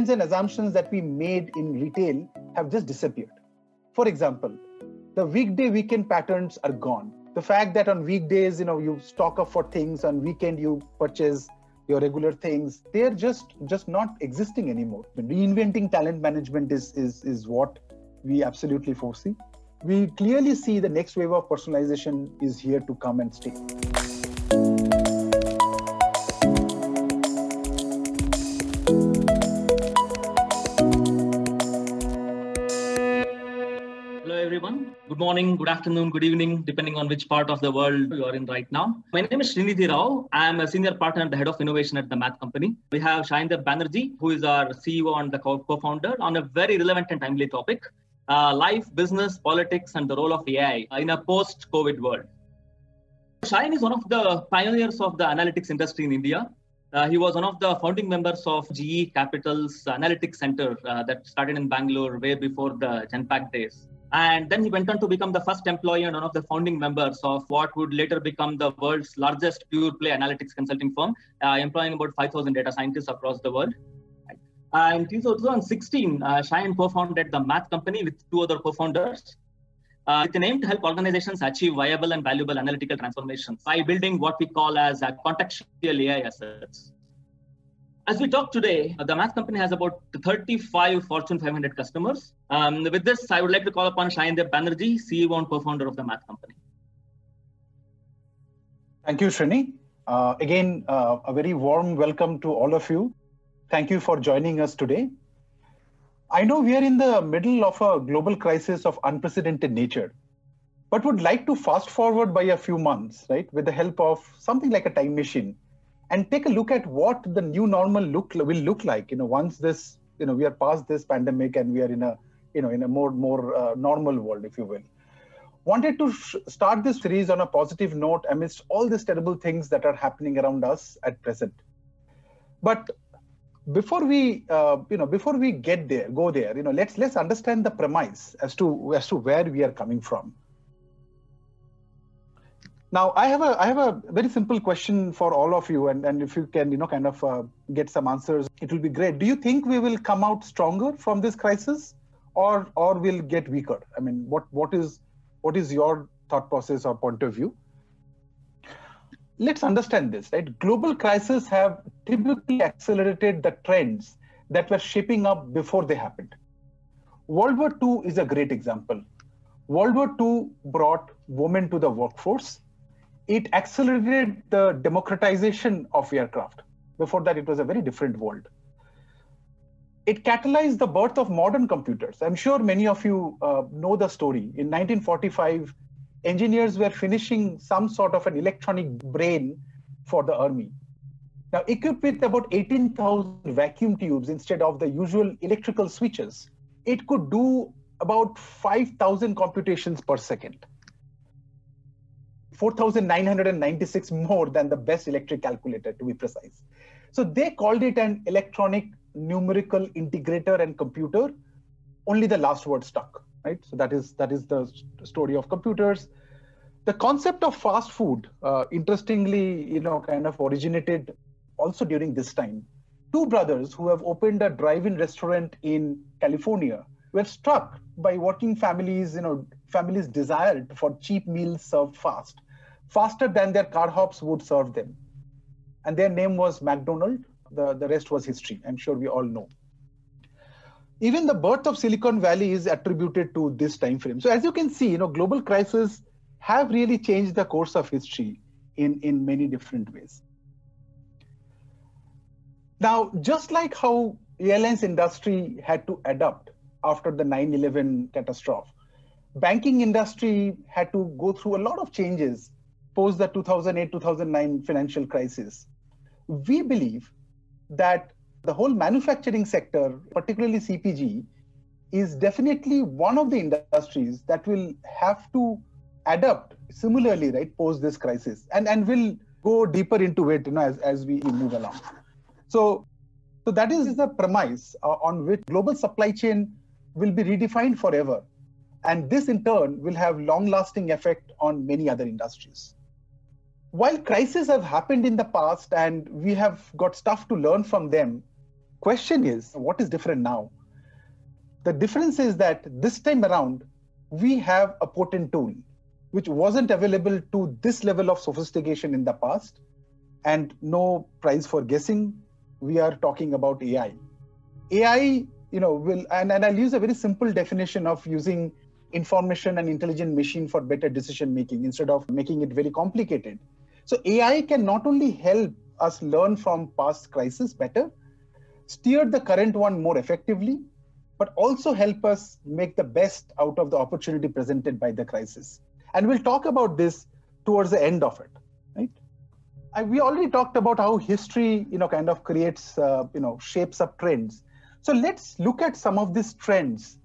trends and assumptions that we made in retail have just disappeared. For example, the weekday weekend patterns are gone. The fact that on weekdays, you know, you stock up for things, on weekend you purchase your regular things, they're just just not existing anymore. Reinventing talent management is is is what we absolutely foresee. We clearly see the next wave of personalization is here to come and stay. Morning, good afternoon, good evening, depending on which part of the world you are in right now. My name is Srinidhi Rao. I am a senior partner and the head of innovation at the Math Company. We have Sayandeb Banerjee, who is our CEO and the co-founder on a very relevant and timely topic, uh, life, business, politics, and the role of AI in a post-COVID world. Shine is one of the pioneers of the analytics industry in India. Uh, he was one of the founding members of GE Capital's Analytics Center uh, that started in Bangalore way before the Genpact days. And then he went on to become the first employee and one of the founding members of what would later become the world's largest pure play analytics consulting firm, uh, employing about 5,000 data scientists across the world. Uh, in 2016, uh, Shine co-founded the Math Company with two other co-founders uh, with an aim to help organizations achieve viable and valuable analytical transformations by building what we call as a contextual AI assets. As we talk today, uh, the Math Company has about 35 Fortune 500 customers. Um, with this, I would like to call upon Sayandeb Banerjee, CEO and co-founder of the Math Company. Thank you, Srini. Uh, again, uh, a very warm welcome to all of you. Thank you for joining us today. I know we are in the middle of a global crisis of unprecedented nature, but would like to fast forward by a few months, right, with the help of something like a time machine and take a look at what the new normal look will look like you know once this you know we are past this pandemic and we are in a you know in a more more uh, normal world if you will. Wanted to sh- start this series on a positive note amidst all these terrible things that are happening around us at present. But before we uh, you know before we get there go there you know let's let's understand the premise as to as to where we are coming from now, I have a I have a very simple question for all of you, and, and if you can, you know, kind of uh, get some answers, it will be great. Do you think we will come out stronger from this crisis, or or will get weaker? I mean, what what is what is your thought process or point of view? Let's understand this, right? Global crises have typically accelerated the trends that were shaping up before they happened. World War II is a great example. World War II brought women to the workforce it accelerated the democratization of aircraft. Before that, it was a very different world. It catalyzed the birth of modern computers. I'm sure many of you uh, know the story. In 1945, engineers were finishing some sort of an electronic brain for the army. Now, equipped with about 18,000 vacuum tubes instead of the usual electrical switches, it could do about 5,000 computations per second. 4,996 more than the best electric calculator, to be precise. So they called it an electronic numerical integrator and computer. Only the last word stuck, right? So that is that is the story of computers. The concept of fast food, uh, interestingly, you know, kind of originated also during this time. Two brothers who have opened a drive-in restaurant in California were struck by working families, you know, families' desire for cheap meals served fast faster than their car hops would serve them. And their name was McDonald. The, the rest was history. I'm sure we all know. Even the birth of Silicon Valley is attributed to this time frame. So as you can see, you know, global crises have really changed the course of history in, in many different ways. Now, just like how airlines industry had to adapt after the 9-11 catastrophe, banking industry had to go through a lot of changes post the 2008-2009 financial crisis. We believe that the whole manufacturing sector, particularly CPG, is definitely one of the industries that will have to adapt similarly, right, post this crisis, and and will go deeper into it, you know, as, as we move along. So, so that is the premise uh, on which global supply chain will be redefined forever, and this in turn will have long-lasting effect on many other industries while crises have happened in the past and we have got stuff to learn from them, question is what is different now? The difference is that this time around, we have a potent tool which wasn't available to this level of sophistication in the past and no prize for guessing. We are talking about AI. AI, you know, will, and, and I'll use a very simple definition of using information and intelligent machine for better decision making instead of making it very complicated. So AI can not only help us learn from past crises better, steer the current one more effectively, but also help us make the best out of the opportunity presented by the crisis. And we'll talk about this towards the end of it, right? I, we already talked about how history, you know, kind of creates, uh, you know, shapes up trends. So let's look at some of these trends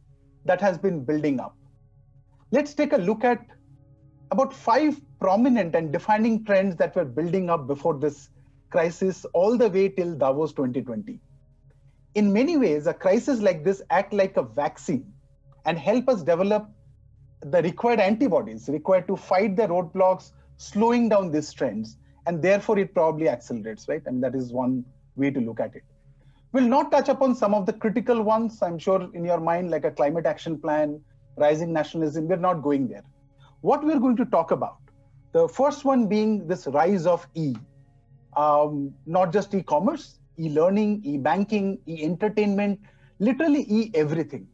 that has been building up. Let's take a look at about five prominent and defining trends that were building up before this crisis all the way till Davos 2020. In many ways, a crisis like this act like a vaccine and help us develop the required antibodies required to fight the roadblocks, slowing down these trends. And therefore, it probably accelerates, right? And that is one way to look at it. We'll not touch upon some of the critical ones, I'm sure, in your mind, like a climate action plan, rising nationalism. We're not going there. What we're going to talk about, the first one being this rise of E, um, not just e commerce, e learning, e banking, e entertainment, literally e everything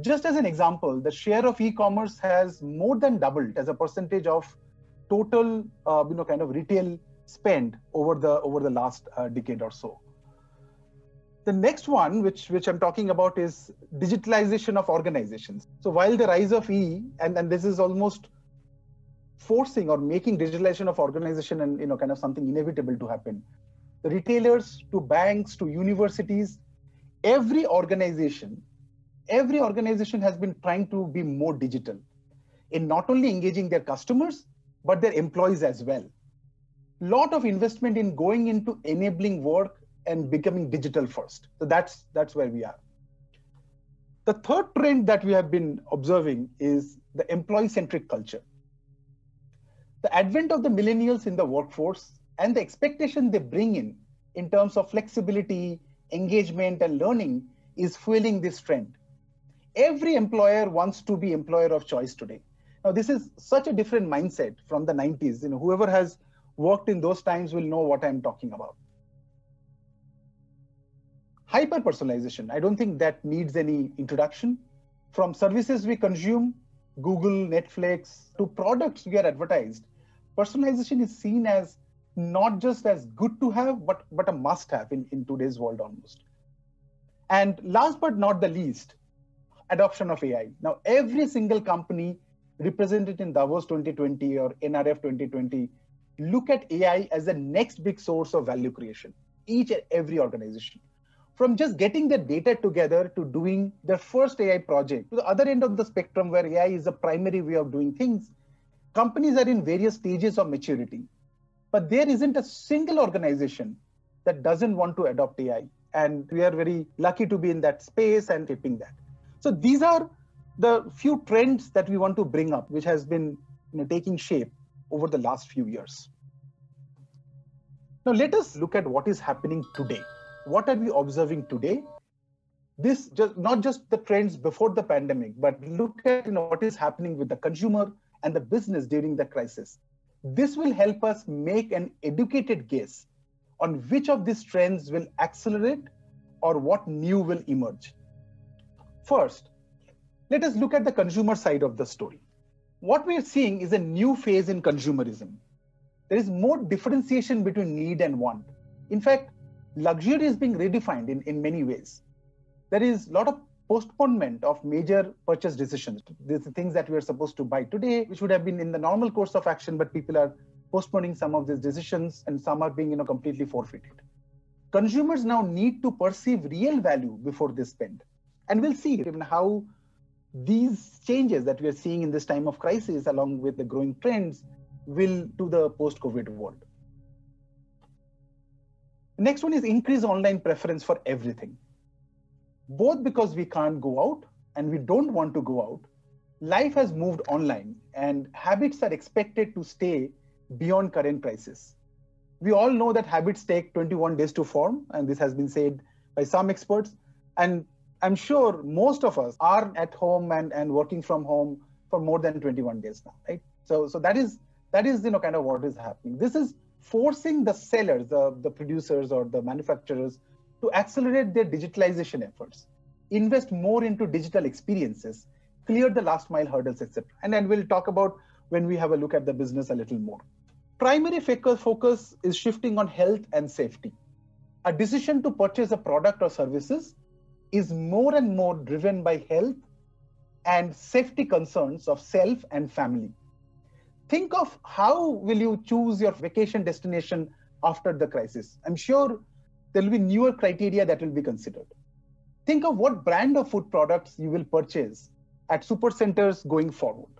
just as an example, the share of e-commerce has more than doubled as a percentage of total, uh, you know, kind of retail spend over the over the last uh, decade or so. The next one, which which I'm talking about, is digitalization of organizations. So while the rise of e, and and this is almost forcing or making digitalization of organization and you know kind of something inevitable to happen, the retailers to banks to universities, every organization every organization has been trying to be more digital in not only engaging their customers, but their employees as well. Lot of investment in going into enabling work and becoming digital first. So that's that's where we are. The third trend that we have been observing is the employee-centric culture. The advent of the millennials in the workforce and the expectation they bring in in terms of flexibility, engagement, and learning is fueling this trend. Every employer wants to be employer of choice today. Now this is such a different mindset from the 90s you know whoever has worked in those times will know what i'm talking about. Hyper personalization i don't think that needs any introduction. From services we consume google netflix to products we are advertised personalization is seen as not just as good to have but but a must have in, in today's world almost and last but not the least adoption of AI. Now, every single company represented in Davos 2020 or NRF 2020 look at AI as the next big source of value creation, each and every organization. From just getting the data together to doing their first AI project, to the other end of the spectrum where AI is the primary way of doing things, companies are in various stages of maturity. But there isn't a single organization that doesn't want to adopt AI. And we are very lucky to be in that space and tipping that. So these are the few trends that we want to bring up, which has been you know, taking shape over the last few years. Now let us look at what is happening today. What are we observing today? This just not just the trends before the pandemic, but look at you know, what is happening with the consumer and the business during the crisis. This will help us make an educated guess on which of these trends will accelerate or what new will emerge. First, let us look at the consumer side of the story. What we are seeing is a new phase in consumerism. There is more differentiation between need and want. In fact, luxury is being redefined in, in many ways. There is a lot of postponement of major purchase decisions. These things that we are supposed to buy today, which would have been in the normal course of action, but people are postponing some of these decisions and some are being you know, completely forfeited. Consumers now need to perceive real value before they spend. And we'll see even how these changes that we are seeing in this time of crisis, along with the growing trends, will to the post-COVID world. Next one is increased online preference for everything. Both because we can't go out and we don't want to go out, life has moved online and habits are expected to stay beyond current crisis. We all know that habits take 21 days to form, and this has been said by some experts. And I'm sure most of us are at home and, and working from home for more than 21 days now, right? So, so that is that is you know kind of what is happening. This is forcing the sellers, the, the producers or the manufacturers to accelerate their digitalization efforts, invest more into digital experiences, clear the last mile hurdles, etc. And then we'll talk about when we have a look at the business a little more. Primary focus is shifting on health and safety. A decision to purchase a product or services is more and more driven by health and safety concerns of self and family. Think of how will you choose your vacation destination after the crisis. I'm sure there will be newer criteria that will be considered. Think of what brand of food products you will purchase at super centers going forward.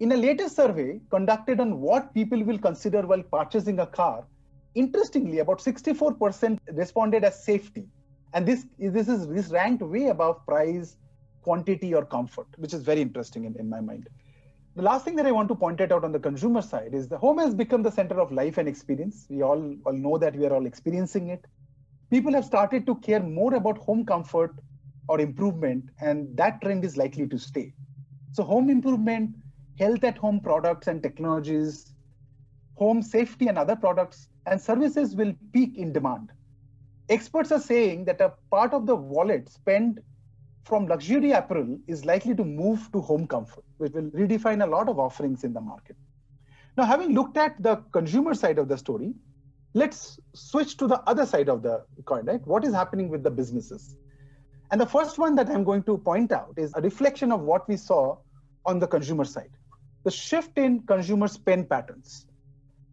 In a latest survey conducted on what people will consider while purchasing a car, interestingly, about 64% responded as safety. And this, this is this ranked way above price, quantity, or comfort, which is very interesting in, in my mind. The last thing that I want to point it out on the consumer side is the home has become the center of life and experience. We all, all know that we are all experiencing it. People have started to care more about home comfort or improvement, and that trend is likely to stay. So, home improvement, health at home products and technologies, home safety, and other products and services will peak in demand. Experts are saying that a part of the wallet spent from luxury apparel is likely to move to home comfort, which will redefine a lot of offerings in the market. Now, having looked at the consumer side of the story, let's switch to the other side of the coin, right? What is happening with the businesses? And the first one that I'm going to point out is a reflection of what we saw on the consumer side the shift in consumer spend patterns.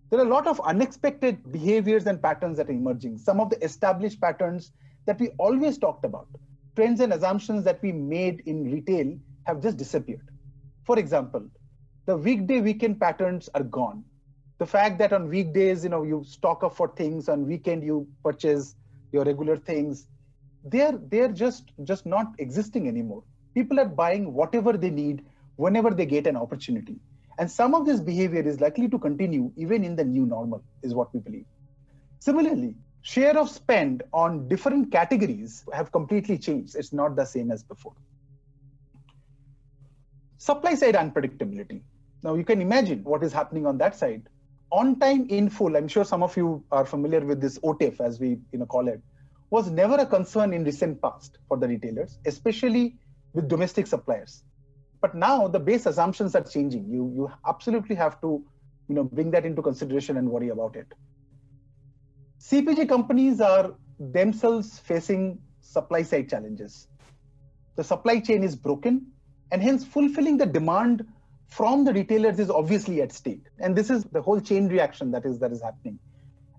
There are a lot of unexpected behaviors and patterns that are emerging. Some of the established patterns that we always talked about trends and assumptions that we made in retail have just disappeared. For example, the weekday weekend patterns are gone. The fact that on weekdays, you know, you stock up for things, on weekend you purchase your regular things, they're they're just just not existing anymore. People are buying whatever they need whenever they get an opportunity. And some of this behavior is likely to continue even in the new normal, is what we believe. Similarly, share of spend on different categories have completely changed. It's not the same as before. Supply side unpredictability. Now you can imagine what is happening on that side. On time in full, I'm sure some of you are familiar with this OTIF as we you know call it, was never a concern in recent past for the retailers, especially with domestic suppliers. But now the base assumptions are changing. You you absolutely have to you know bring that into consideration and worry about it. CPG companies are themselves facing supply side challenges. The supply chain is broken, and hence fulfilling the demand from the retailers is obviously at stake. And this is the whole chain reaction that is that is happening.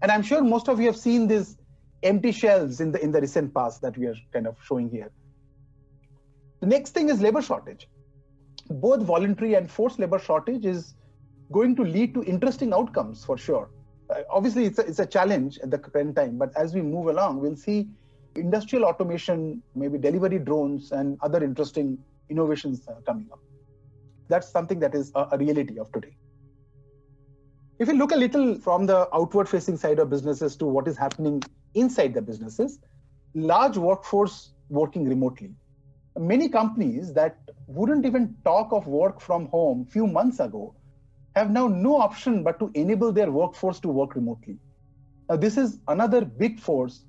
And I'm sure most of you have seen these empty shelves in the in the recent past that we are kind of showing here. The next thing is labor shortage. Both voluntary and forced labor shortage is going to lead to interesting outcomes for sure. Uh, obviously it's a, it's a challenge at the current time but as we move along we'll see industrial automation maybe delivery drones and other interesting innovations uh, coming up. That's something that is a, a reality of today. If you look a little from the outward facing side of businesses to what is happening inside the businesses large workforce working remotely. Many companies that wouldn't even talk of work from home few months ago have now no option but to enable their workforce to work remotely. Now, this is another big force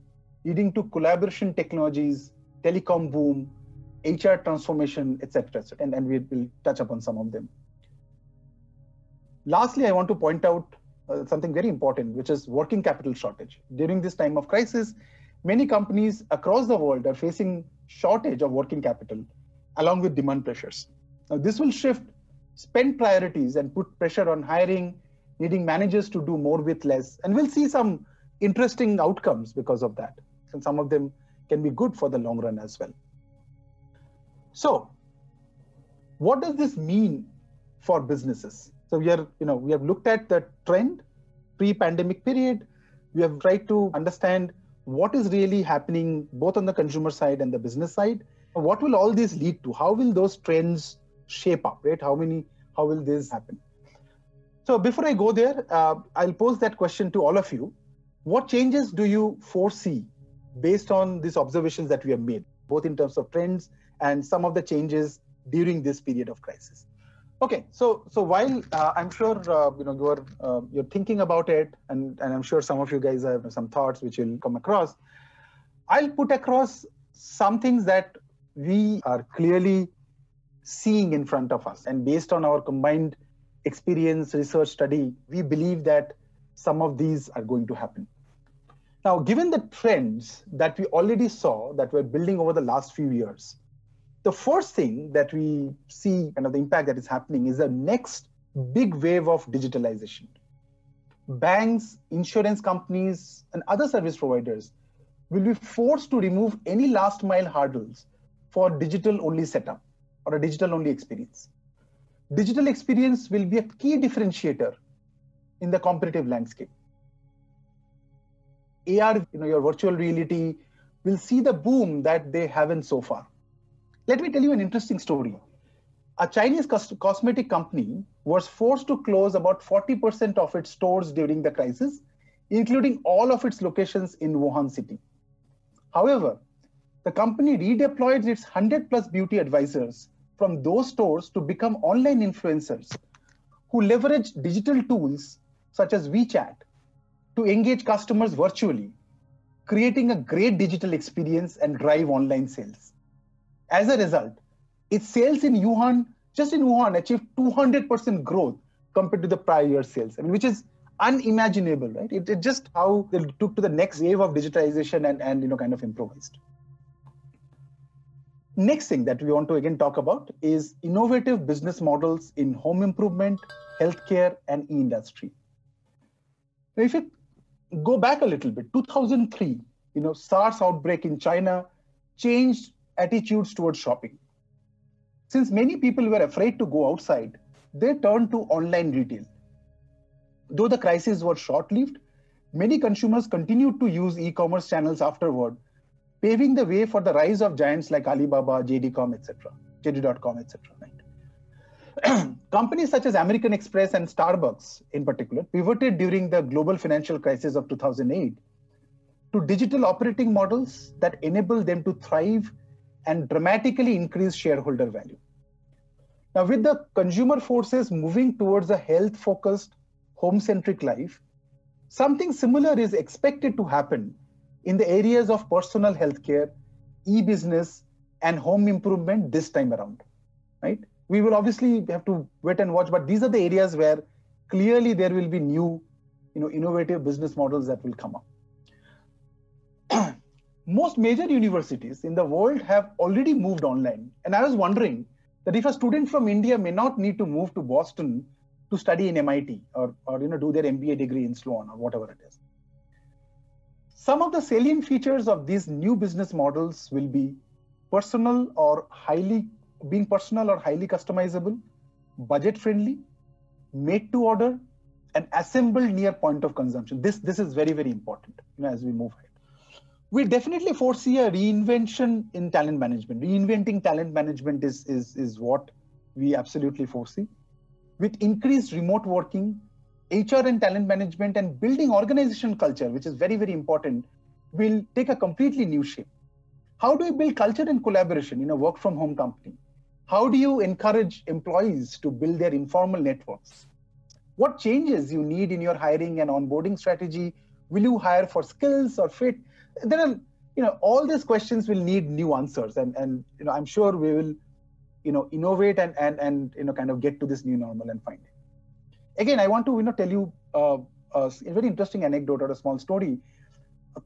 leading to collaboration technologies, telecom boom, HR transformation, etc. And, and we will touch upon some of them. Lastly, I want to point out uh, something very important, which is working capital shortage. During this time of crisis, many companies across the world are facing shortage of working capital along with demand pressures. Now, this will shift spend priorities and put pressure on hiring, needing managers to do more with less. And we'll see some interesting outcomes because of that. And some of them can be good for the long run as well. So, what does this mean for businesses? So we are, you know, we have looked at the trend pre-pandemic period. We have tried to understand what is really happening both on the consumer side and the business side. What will all these lead to? How will those trends shape up, right? How many, how will this happen? So before I go there, uh, I'll pose that question to all of you. What changes do you foresee based on these observations that we have made, both in terms of trends and some of the changes during this period of crisis. Okay, so so while uh, I'm sure uh, you know you're uh, you're thinking about it, and and I'm sure some of you guys have some thoughts which will come across. I'll put across some things that we are clearly seeing in front of us, and based on our combined experience, research, study, we believe that some of these are going to happen. Now, given the trends that we already saw that we're building over the last few years, the first thing that we see kind of the impact that is happening is the next big wave of digitalization. Banks, insurance companies, and other service providers will be forced to remove any last mile hurdles for digital only setup or a digital only experience. Digital experience will be a key differentiator in the competitive landscape. AR, you know, your virtual reality will see the boom that they haven't so far. Let me tell you an interesting story. A Chinese cosmetic company was forced to close about 40% of its stores during the crisis, including all of its locations in Wuhan city. However, the company redeployed its 100 plus beauty advisors from those stores to become online influencers who leverage digital tools such as WeChat to engage customers virtually, creating a great digital experience and drive online sales. As a result, its sales in Wuhan, just in Wuhan, achieved 200% growth compared to the prior year sales, I mean, which is unimaginable, right? It, it just how they took to the next wave of digitization and, and you know kind of improvised. Next thing that we want to again talk about is innovative business models in home improvement, healthcare, and e-industry. Now, if you go back a little bit, 2003, you know, SARS outbreak in China changed attitudes towards shopping. Since many people were afraid to go outside, they turned to online retail. Though the crisis was short-lived, many consumers continued to use e-commerce channels afterward, paving the way for the rise of giants like Alibaba, JD.com, etc., JD.com, etc. Right? Companies such as American Express and Starbucks, in particular, pivoted during the global financial crisis of 2008 to digital operating models that enable them to thrive and dramatically increase shareholder value. Now, with the consumer forces moving towards a health focused, home centric life, something similar is expected to happen in the areas of personal healthcare, e business, and home improvement this time around. Right? We will obviously have to wait and watch, but these are the areas where clearly there will be new, you know, innovative business models that will come up most major universities in the world have already moved online. And I was wondering that if a student from India may not need to move to Boston to study in MIT or, or you know, do their MBA degree in Sloan or whatever it is. Some of the salient features of these new business models will be personal or highly being personal or highly customizable, budget friendly, made to order, and assembled near point of consumption. This, this is very, very important you know, as we move ahead we definitely foresee a reinvention in talent management. Reinventing talent management is, is, is what we absolutely foresee. With increased remote working, HR and talent management and building organization culture, which is very, very important, will take a completely new shape. How do you build culture and collaboration in a work from home company? How do you encourage employees to build their informal networks? What changes you need in your hiring and onboarding strategy? Will you hire for skills or fit? there are you know all these questions will need new answers and and you know i'm sure we will you know innovate and and and you know kind of get to this new normal and find it again i want to you know tell you uh, a very interesting anecdote or a small story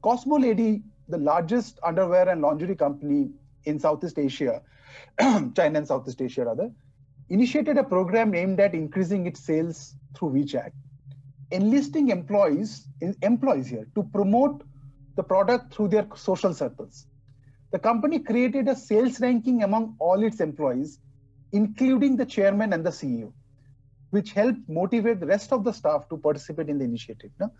cosmo lady the largest underwear and lingerie company in southeast asia china and southeast asia rather initiated a program aimed at increasing its sales through wechat enlisting employees employees here to promote the product through their social circles. The company created a sales ranking among all its employees, including the chairman and the CEO, which help motivate the rest of the staff to participate in the initiative. Now,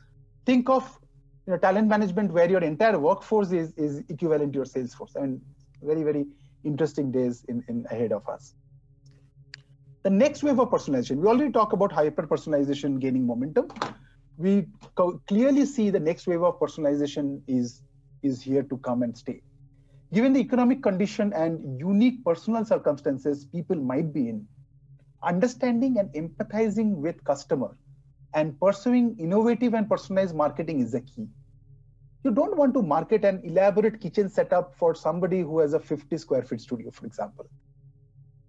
think of you know, talent management where your entire workforce is, is equivalent to your sales force. I mean, very, very interesting days in, in ahead of us. The next wave of personalization, we already talked about hyper personalization gaining momentum we clearly see the next wave of personalization is is here to come and stay. Given the economic condition and unique personal circumstances people might be in, understanding and empathizing with customer and pursuing innovative and personalized marketing is the key. You don't want to market an elaborate kitchen setup for somebody who has a 50 square feet studio, for example.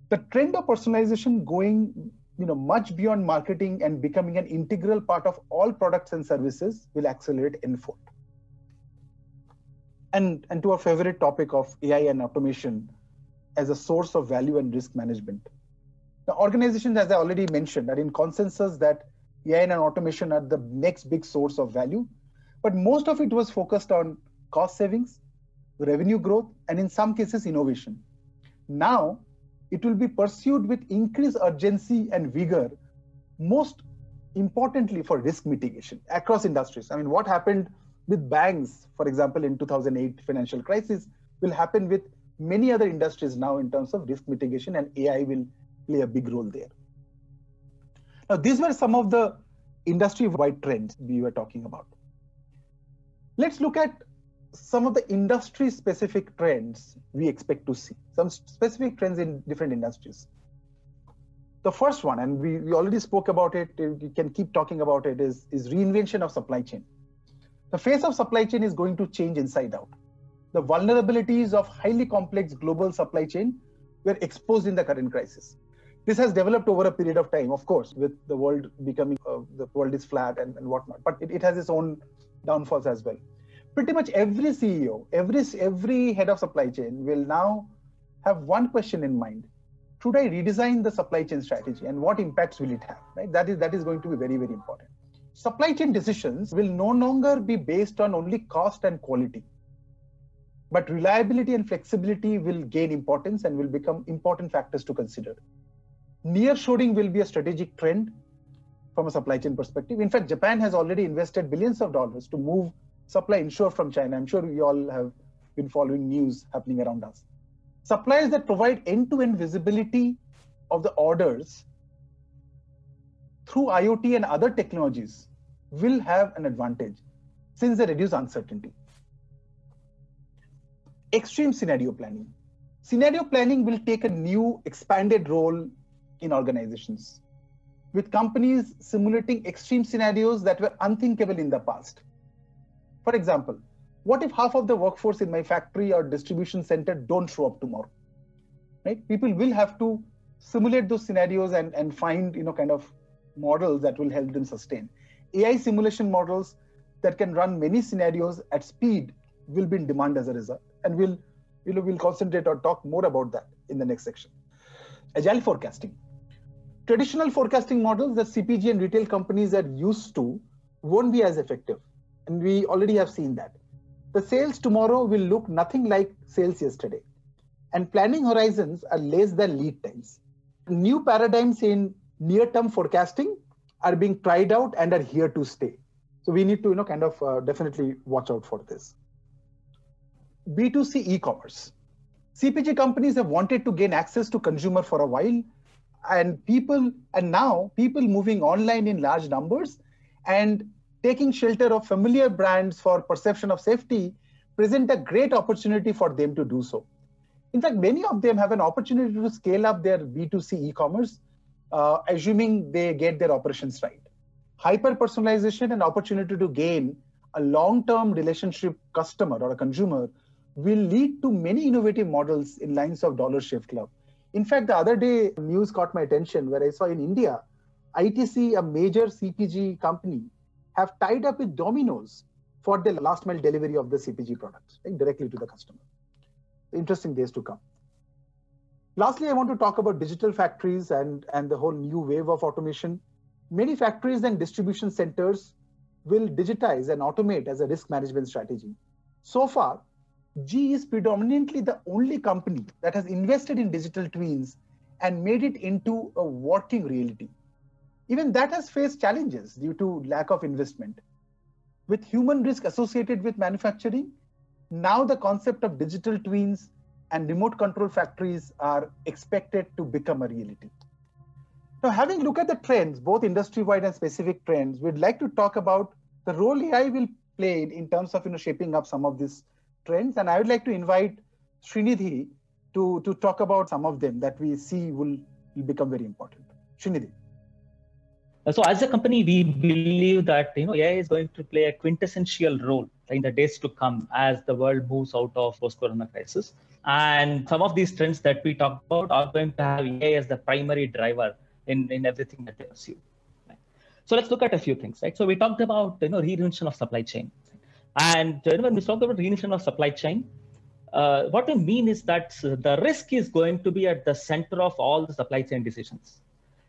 The trend of personalization going you know, much beyond marketing and becoming an integral part of all products and services will accelerate enfold. And, and to our favorite topic of AI and automation as a source of value and risk management. The organizations, as I already mentioned, are in consensus that AI and automation are the next big source of value. But most of it was focused on cost savings, revenue growth, and in some cases, innovation. Now, it will be pursued with increased urgency and vigor, most importantly for risk mitigation across industries. I mean, what happened with banks, for example, in 2008 financial crisis, will happen with many other industries now in terms of risk mitigation, and AI will play a big role there. Now, these were some of the industry-wide trends we were talking about. Let's look at some of the industry specific trends we expect to see, some specific trends in different industries. The first one, and we, we already spoke about it, we can keep talking about it, is, is reinvention of supply chain. The face of supply chain is going to change inside out. The vulnerabilities of highly complex global supply chain were exposed in the current crisis. This has developed over a period of time, of course, with the world becoming, uh, the world is flat and, and whatnot, but it, it has its own downfalls as well pretty much every CEO, every every head of supply chain will now have one question in mind: Should I redesign the supply chain strategy, and what impacts will it have? Right. That is that is going to be very very important. Supply chain decisions will no longer be based on only cost and quality, but reliability and flexibility will gain importance and will become important factors to consider. Nearshoring will be a strategic trend from a supply chain perspective. In fact, Japan has already invested billions of dollars to move supply inshore from China. I'm sure you all have been following news happening around us. Suppliers that provide end-to-end visibility of the orders through IoT and other technologies will have an advantage since they reduce uncertainty. Extreme scenario planning. Scenario planning will take a new expanded role in organizations with companies simulating extreme scenarios that were unthinkable in the past. For example, what if half of the workforce in my factory or distribution center don't show up tomorrow? Right? People will have to simulate those scenarios and, and find, you know, kind of models that will help them sustain. AI simulation models that can run many scenarios at speed will be in demand as a result. And we'll, you know, we'll concentrate or talk more about that in the next section. Agile forecasting. Traditional forecasting models that CPG and retail companies are used to won't be as effective and we already have seen that. The sales tomorrow will look nothing like sales yesterday. And planning horizons are less than lead times. New paradigms in near term forecasting are being tried out and are here to stay. So we need to, you know, kind of uh, definitely watch out for this. B2C e-commerce. CPG companies have wanted to gain access to consumer for a while and people and now people moving online in large numbers and taking shelter of familiar brands for perception of safety present a great opportunity for them to do so. In fact, many of them have an opportunity to scale up their B2C e-commerce, uh, assuming they get their operations right. Hyper personalization and opportunity to gain a long-term relationship customer or a consumer will lead to many innovative models in lines of Dollar Shave Club. In fact, the other day, news caught my attention where I saw in India, ITC, a major CPG company, have tied up with Domino's for the last mile delivery of the CPG products right, directly to the customer. Interesting days to come. Lastly, I want to talk about digital factories and, and the whole new wave of automation. Many factories and distribution centers will digitize and automate as a risk management strategy. So far, GE is predominantly the only company that has invested in digital twins and made it into a working reality. Even that has faced challenges due to lack of investment. With human risk associated with manufacturing, now the concept of digital twins and remote control factories are expected to become a reality. Now, having looked at the trends, both industry-wide and specific trends, we'd like to talk about the role AI will play in terms of you know, shaping up some of these trends, and I would like to invite Srinidhi to, to talk about some of them that we see will, will become very important. Srinidhi. So as a company, we believe that you know AI is going to play a quintessential role in the days to come as the world moves out of post-corona crisis. And some of these trends that we talked about are going to have AI as the primary driver in, in everything that they pursue. So let's look at a few things, right? So we talked about you know reinvention of supply chain, and when we talk about reinvention of supply chain, uh, what we mean is that the risk is going to be at the center of all the supply chain decisions.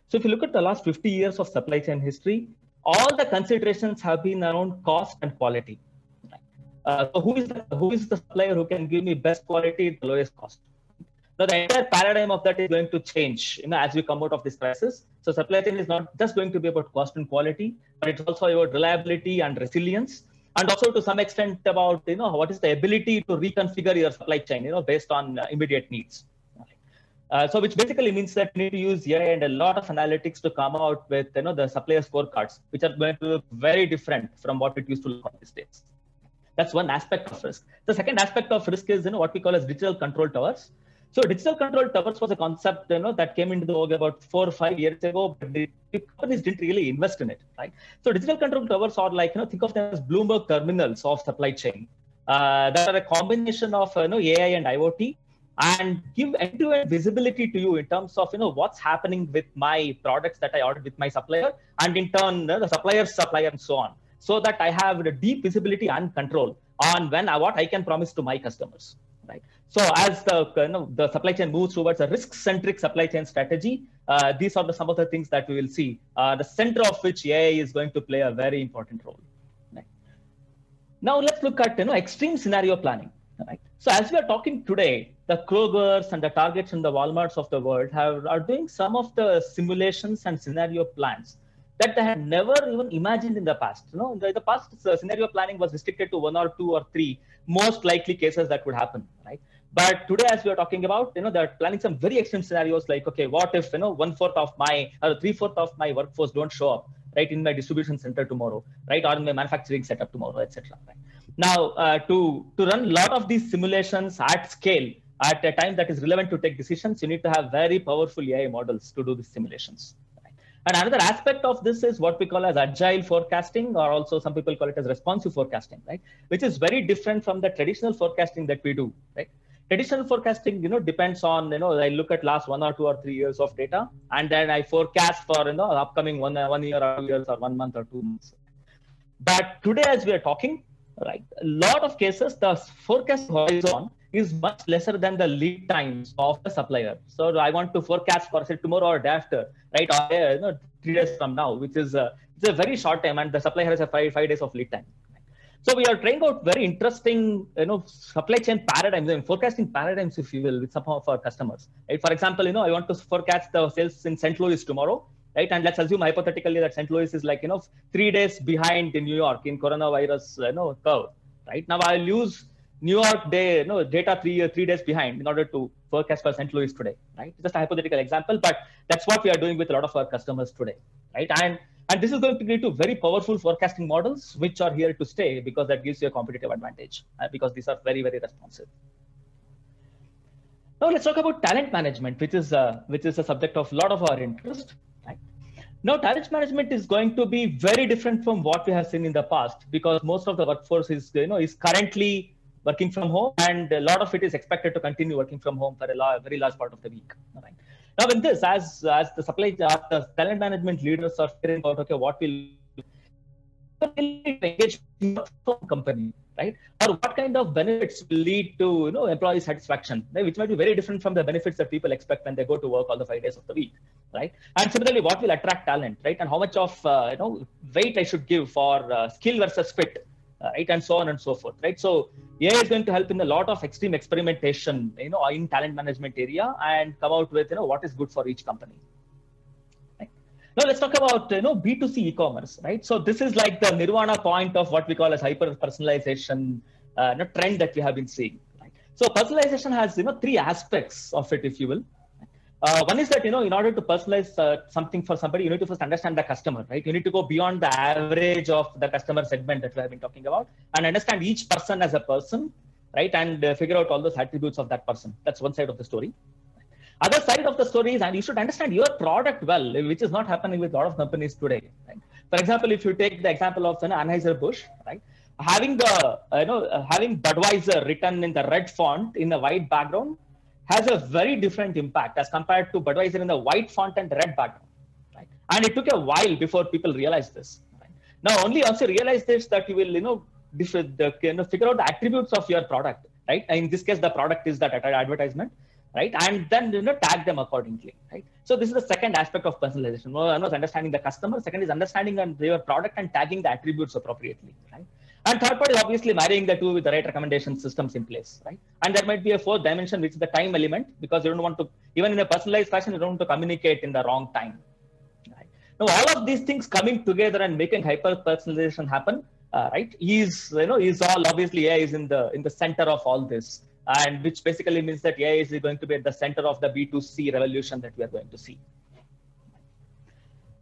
So if you look at the last 50 years of supply chain history, all the considerations have been around cost and quality. Uh, so who is the, who is the supplier who can give me best quality at the lowest cost? Now the entire paradigm of that is going to change, you know, as we come out of this crisis. So supply chain is not just going to be about cost and quality, but it's also about reliability and resilience, and also to some extent about you know what is the ability to reconfigure your supply chain, you know, based on uh, immediate needs. Uh, so which basically means that you need to use AI and a lot of analytics to come out with you know the supplier scorecards, which are going to look very different from what it used to look on these days. That's one aspect of risk. The second aspect of risk is you know what we call as digital control towers. So digital control towers was a concept you know that came into the vogue about four or five years ago, but the companies didn't really invest in it, right? So digital control towers are like you know think of them as Bloomberg terminals of supply chain. Uh, that are a combination of you know AI and IoT and give end-to-end visibility to you in terms of you know what's happening with my products that I ordered with my supplier, and in turn the supplier's supplier and so on, so that I have the deep visibility and control on when what I can promise to my customers. Right. So as the you know, the supply chain moves towards a risk-centric supply chain strategy, uh, these are the, some of the things that we will see. Uh, the center of which AI is going to play a very important role. Right. Now let's look at you know extreme scenario planning. Right. So as we are talking today, the Krogers and the Targets and the Walmarts of the world have are doing some of the simulations and scenario plans that they had never even imagined in the past. You know, in the, the past, scenario planning was restricted to one or two or three most likely cases that would happen, right? But today, as we are talking about, you know, they're planning some very extreme scenarios like, okay, what if, you know, one fourth of my, or three fourth of my workforce don't show up, right, in my distribution center tomorrow, right, or in my manufacturing setup tomorrow, etc. Right? Now, uh, to, to run a lot of these simulations at scale, at a time that is relevant to take decisions, you need to have very powerful AI models to do these simulations. And another aspect of this is what we call as agile forecasting, or also some people call it as responsive forecasting, right? Which is very different from the traditional forecasting that we do, right? Traditional forecasting, you know, depends on, you know, I look at last one or two or three years of data, and then I forecast for, you know, upcoming one, uh, one year or years or one month or two months. But today, as we are talking, right, a lot of cases, the forecast horizon is much lesser than the lead times of the supplier. So I want to forecast for say tomorrow or day after, right? Or you know, three days from now, which is a, it's a very short time, and the supplier has a five five days of lead time. So we are trying out very interesting, you know, supply chain paradigms and forecasting paradigms, if you will, with some of our customers. Right? For example, you know, I want to forecast the sales in St. Louis tomorrow, right? And let's assume hypothetically that St. Louis is like, you know, three days behind in New York in coronavirus, you know, curve, right? Now I'll use New York day, no data three three days behind in order to forecast for St. Louis today, right? Just a hypothetical example, but that's what we are doing with a lot of our customers today, right? And and this is going to lead to very powerful forecasting models, which are here to stay because that gives you a competitive advantage uh, because these are very very responsive. Now let's talk about talent management, which is uh, which is a subject of a lot of our interest. Right? Now, talent management is going to be very different from what we have seen in the past because most of the workforce is you know is currently working from home, and a lot of it is expected to continue working from home for a lot, very large part of the week. Now, in this, as as the supply, as the talent management leaders are figuring out, okay, what will engage company, right? Or what kind of benefits will lead to you know employee satisfaction, right? which might be very different from the benefits that people expect when they go to work all the five days of the week, right? And similarly, what will attract talent, right? And how much of uh, you know weight I should give for uh, skill versus fit, uh, right? And so on and so forth, right? So AI is going to help in a lot of extreme experimentation, you know, in talent management area and come out with, you know, what is good for each company. Right? Now let's talk about, you know, B2C e-commerce, right? So this is like the nirvana point of what we call as hyper personalization uh, trend that we have been seeing. Right? So personalization has, you know, three aspects of it, if you will. Uh, one is that you know, in order to personalize uh, something for somebody, you need to first understand the customer, right? You need to go beyond the average of the customer segment that we have been talking about, and understand each person as a person, right? And uh, figure out all those attributes of that person. That's one side of the story. Other side of the story is, and you should understand your product well, which is not happening with a lot of companies today. Right? For example, if you take the example of you know, Anheuser Busch, right? Having the you know having Budweiser written in the red font in a white background has a very different impact as compared to Budweiser in the white font and red background. Right? And it took a while before people realized this. Right? Now, only once you realize this, that you will you know, the, you know figure out the attributes of your product. Right? In this case, the product is that advertisement right? And then you know tag them accordingly, right? So this is the second aspect of personalization. One was understanding the customer. Second is understanding your product and tagging the attributes appropriately, right? And third part is obviously marrying the two with the right recommendation systems in place, right? And there might be a fourth dimension, which is the time element, because you don't want to, even in a personalized fashion, you don't want to communicate in the wrong time. Right? Now, all of these things coming together and making hyper personalization happen, uh, right? Is you know is all obviously AI is in the in the center of all this and which basically means that AI is going to be at the center of the B2C revolution that we are going to see.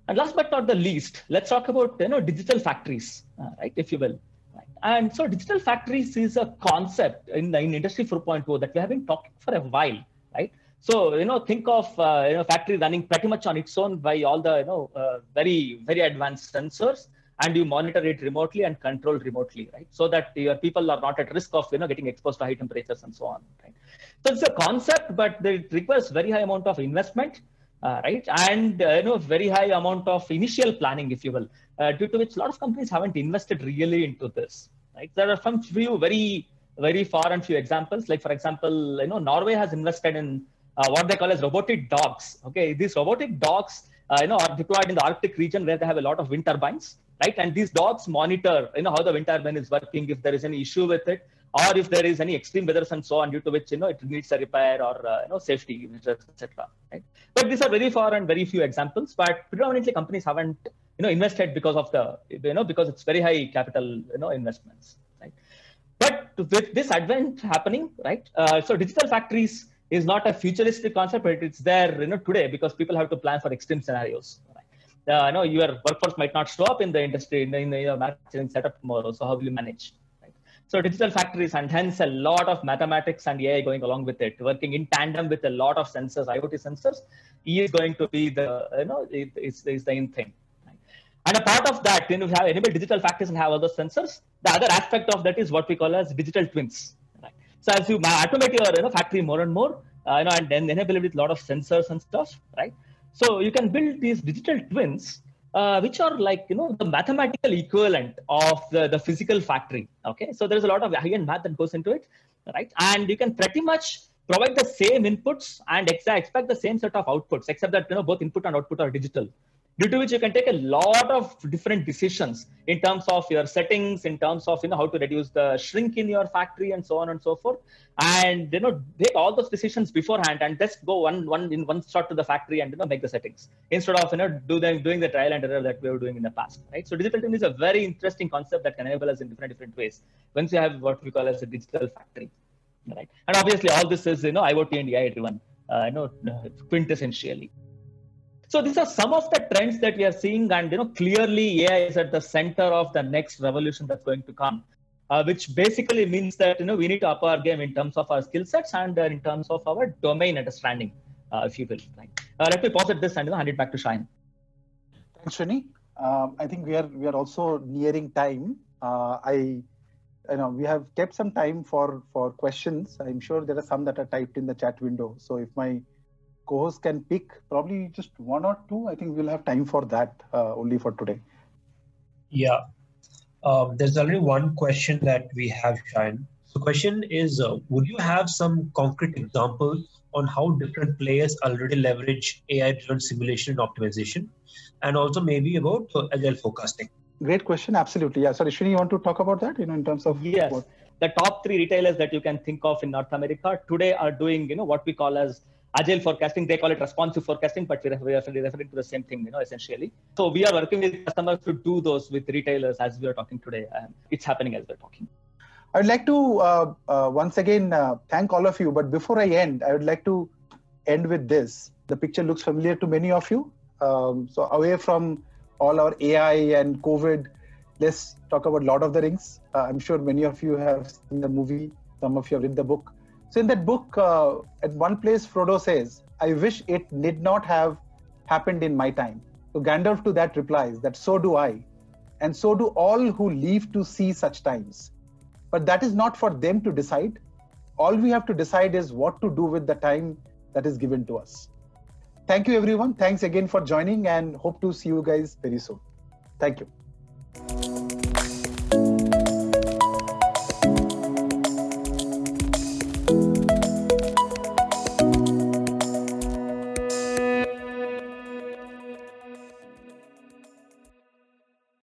And last but not the least, let's talk about you know digital factories, uh, right? If you will. Right? And so digital factories is a concept in in Industry 4.0 that we have been talking for a while, right? So you know, think of uh, you know factory running pretty much on its own by all the you know uh, very very advanced sensors and you monitor it remotely and control remotely, right? So that your people are not at risk of you know getting exposed to high temperatures and so on, right? So it's a concept, but it requires very high amount of investment, uh, right? And uh, you know very high amount of initial planning, if you will, uh, due to which a lot of companies haven't invested really into this, right? There are some few very very far and few examples. Like for example, you know Norway has invested in uh, what they call as robotic dogs. Okay, these robotic dogs. Uh, you know, are deployed in the Arctic region where they have a lot of wind turbines, right? And these dogs monitor, you know, how the wind turbine is working, if there is any issue with it, or if there is any extreme weather and so on, due to which you know it needs a repair or uh, you know safety measures, etc. Right? But these are very far and very few examples. But predominantly companies haven't you know invested because of the you know because it's very high capital you know investments. Right? But with this advent happening, right? Uh, so digital factories is not a futuristic concept, but it's there you know today because people have to plan for extreme scenarios uh, know, your workforce might not show up in the industry in the, in the your manufacturing setup tomorrow. So how will you manage? So digital factories and hence a lot of mathematics and AI going along with it, working in tandem with a lot of sensors, IoT sensors, is going to be the you know it, it's, it's the in thing. And a part of that, you know, have enable digital factories and have other sensors. The other aspect of that is what we call as digital twins. Right? So as you automate your you know, factory more and more, uh, you know, and then enable it with a lot of sensors and stuff, right? So you can build these digital twins, uh, which are like you know the mathematical equivalent of the, the physical factory. Okay, so there's a lot of high-end math that goes into it, right? And you can pretty much provide the same inputs and expect the same set of outputs, except that you know both input and output are digital due to which you can take a lot of different decisions in terms of your settings in terms of you know how to reduce the shrink in your factory and so on and so forth. And you know take all those decisions beforehand and just go one one in one shot to the factory and you know make the settings. Instead of you know do them doing the trial and error that we were doing in the past right? So digital twin is a very interesting concept that can enable us in different different ways once you have what we call as a digital factory right? And obviously all this is you know iot and ai driven uh, you know quintessentially so these are some of the trends that we are seeing, and you know clearly AI is at the center of the next revolution that's going to come, uh, which basically means that you know we need to up our game in terms of our skill sets and uh, in terms of our domain understanding, uh, if you will. Right? Uh, let me pause at this and you know, hand it back to Shine. Thanks, Srini. Um, I think we are we are also nearing time. Uh, I you know we have kept some time for for questions. I'm sure there are some that are typed in the chat window. So if my co-hosts can pick probably just one or two. I think we'll have time for that uh, only for today. Yeah. Um, there's already one question that we have, Shine. So question is, uh, would you have some concrete examples on how different players already leverage AI-driven simulation and optimization? And also maybe about uh, agile forecasting. Great question. Absolutely. Yeah. Sorry, Srini, you want to talk about that, you know, in terms of yes. What? The top three retailers that you can think of in North America today are doing, you know, what we call as agile forecasting. They call it responsive forecasting but we are referring to the same thing you know essentially. So we are working with customers to do those with retailers as we are talking today and it's happening as we're talking. I'd like to uh, uh, once again uh, thank all of you but before i end i would like to end with this. The picture looks familiar to many of you um, so away from all our ai and covid let's talk about lord of the rings uh, i'm sure many of you have seen the movie Some of you have read the book. So in that book, uh, at one place, Frodo says, "I wish it did not have happened in my time." So Gandalf to that replies that so do I, and so do all who live to see such times. But that is not for them to decide. All we have to decide is what to do with the time that is given to us. Thank you, everyone. Thanks again for joining, and hope to see you guys very soon. Thank you.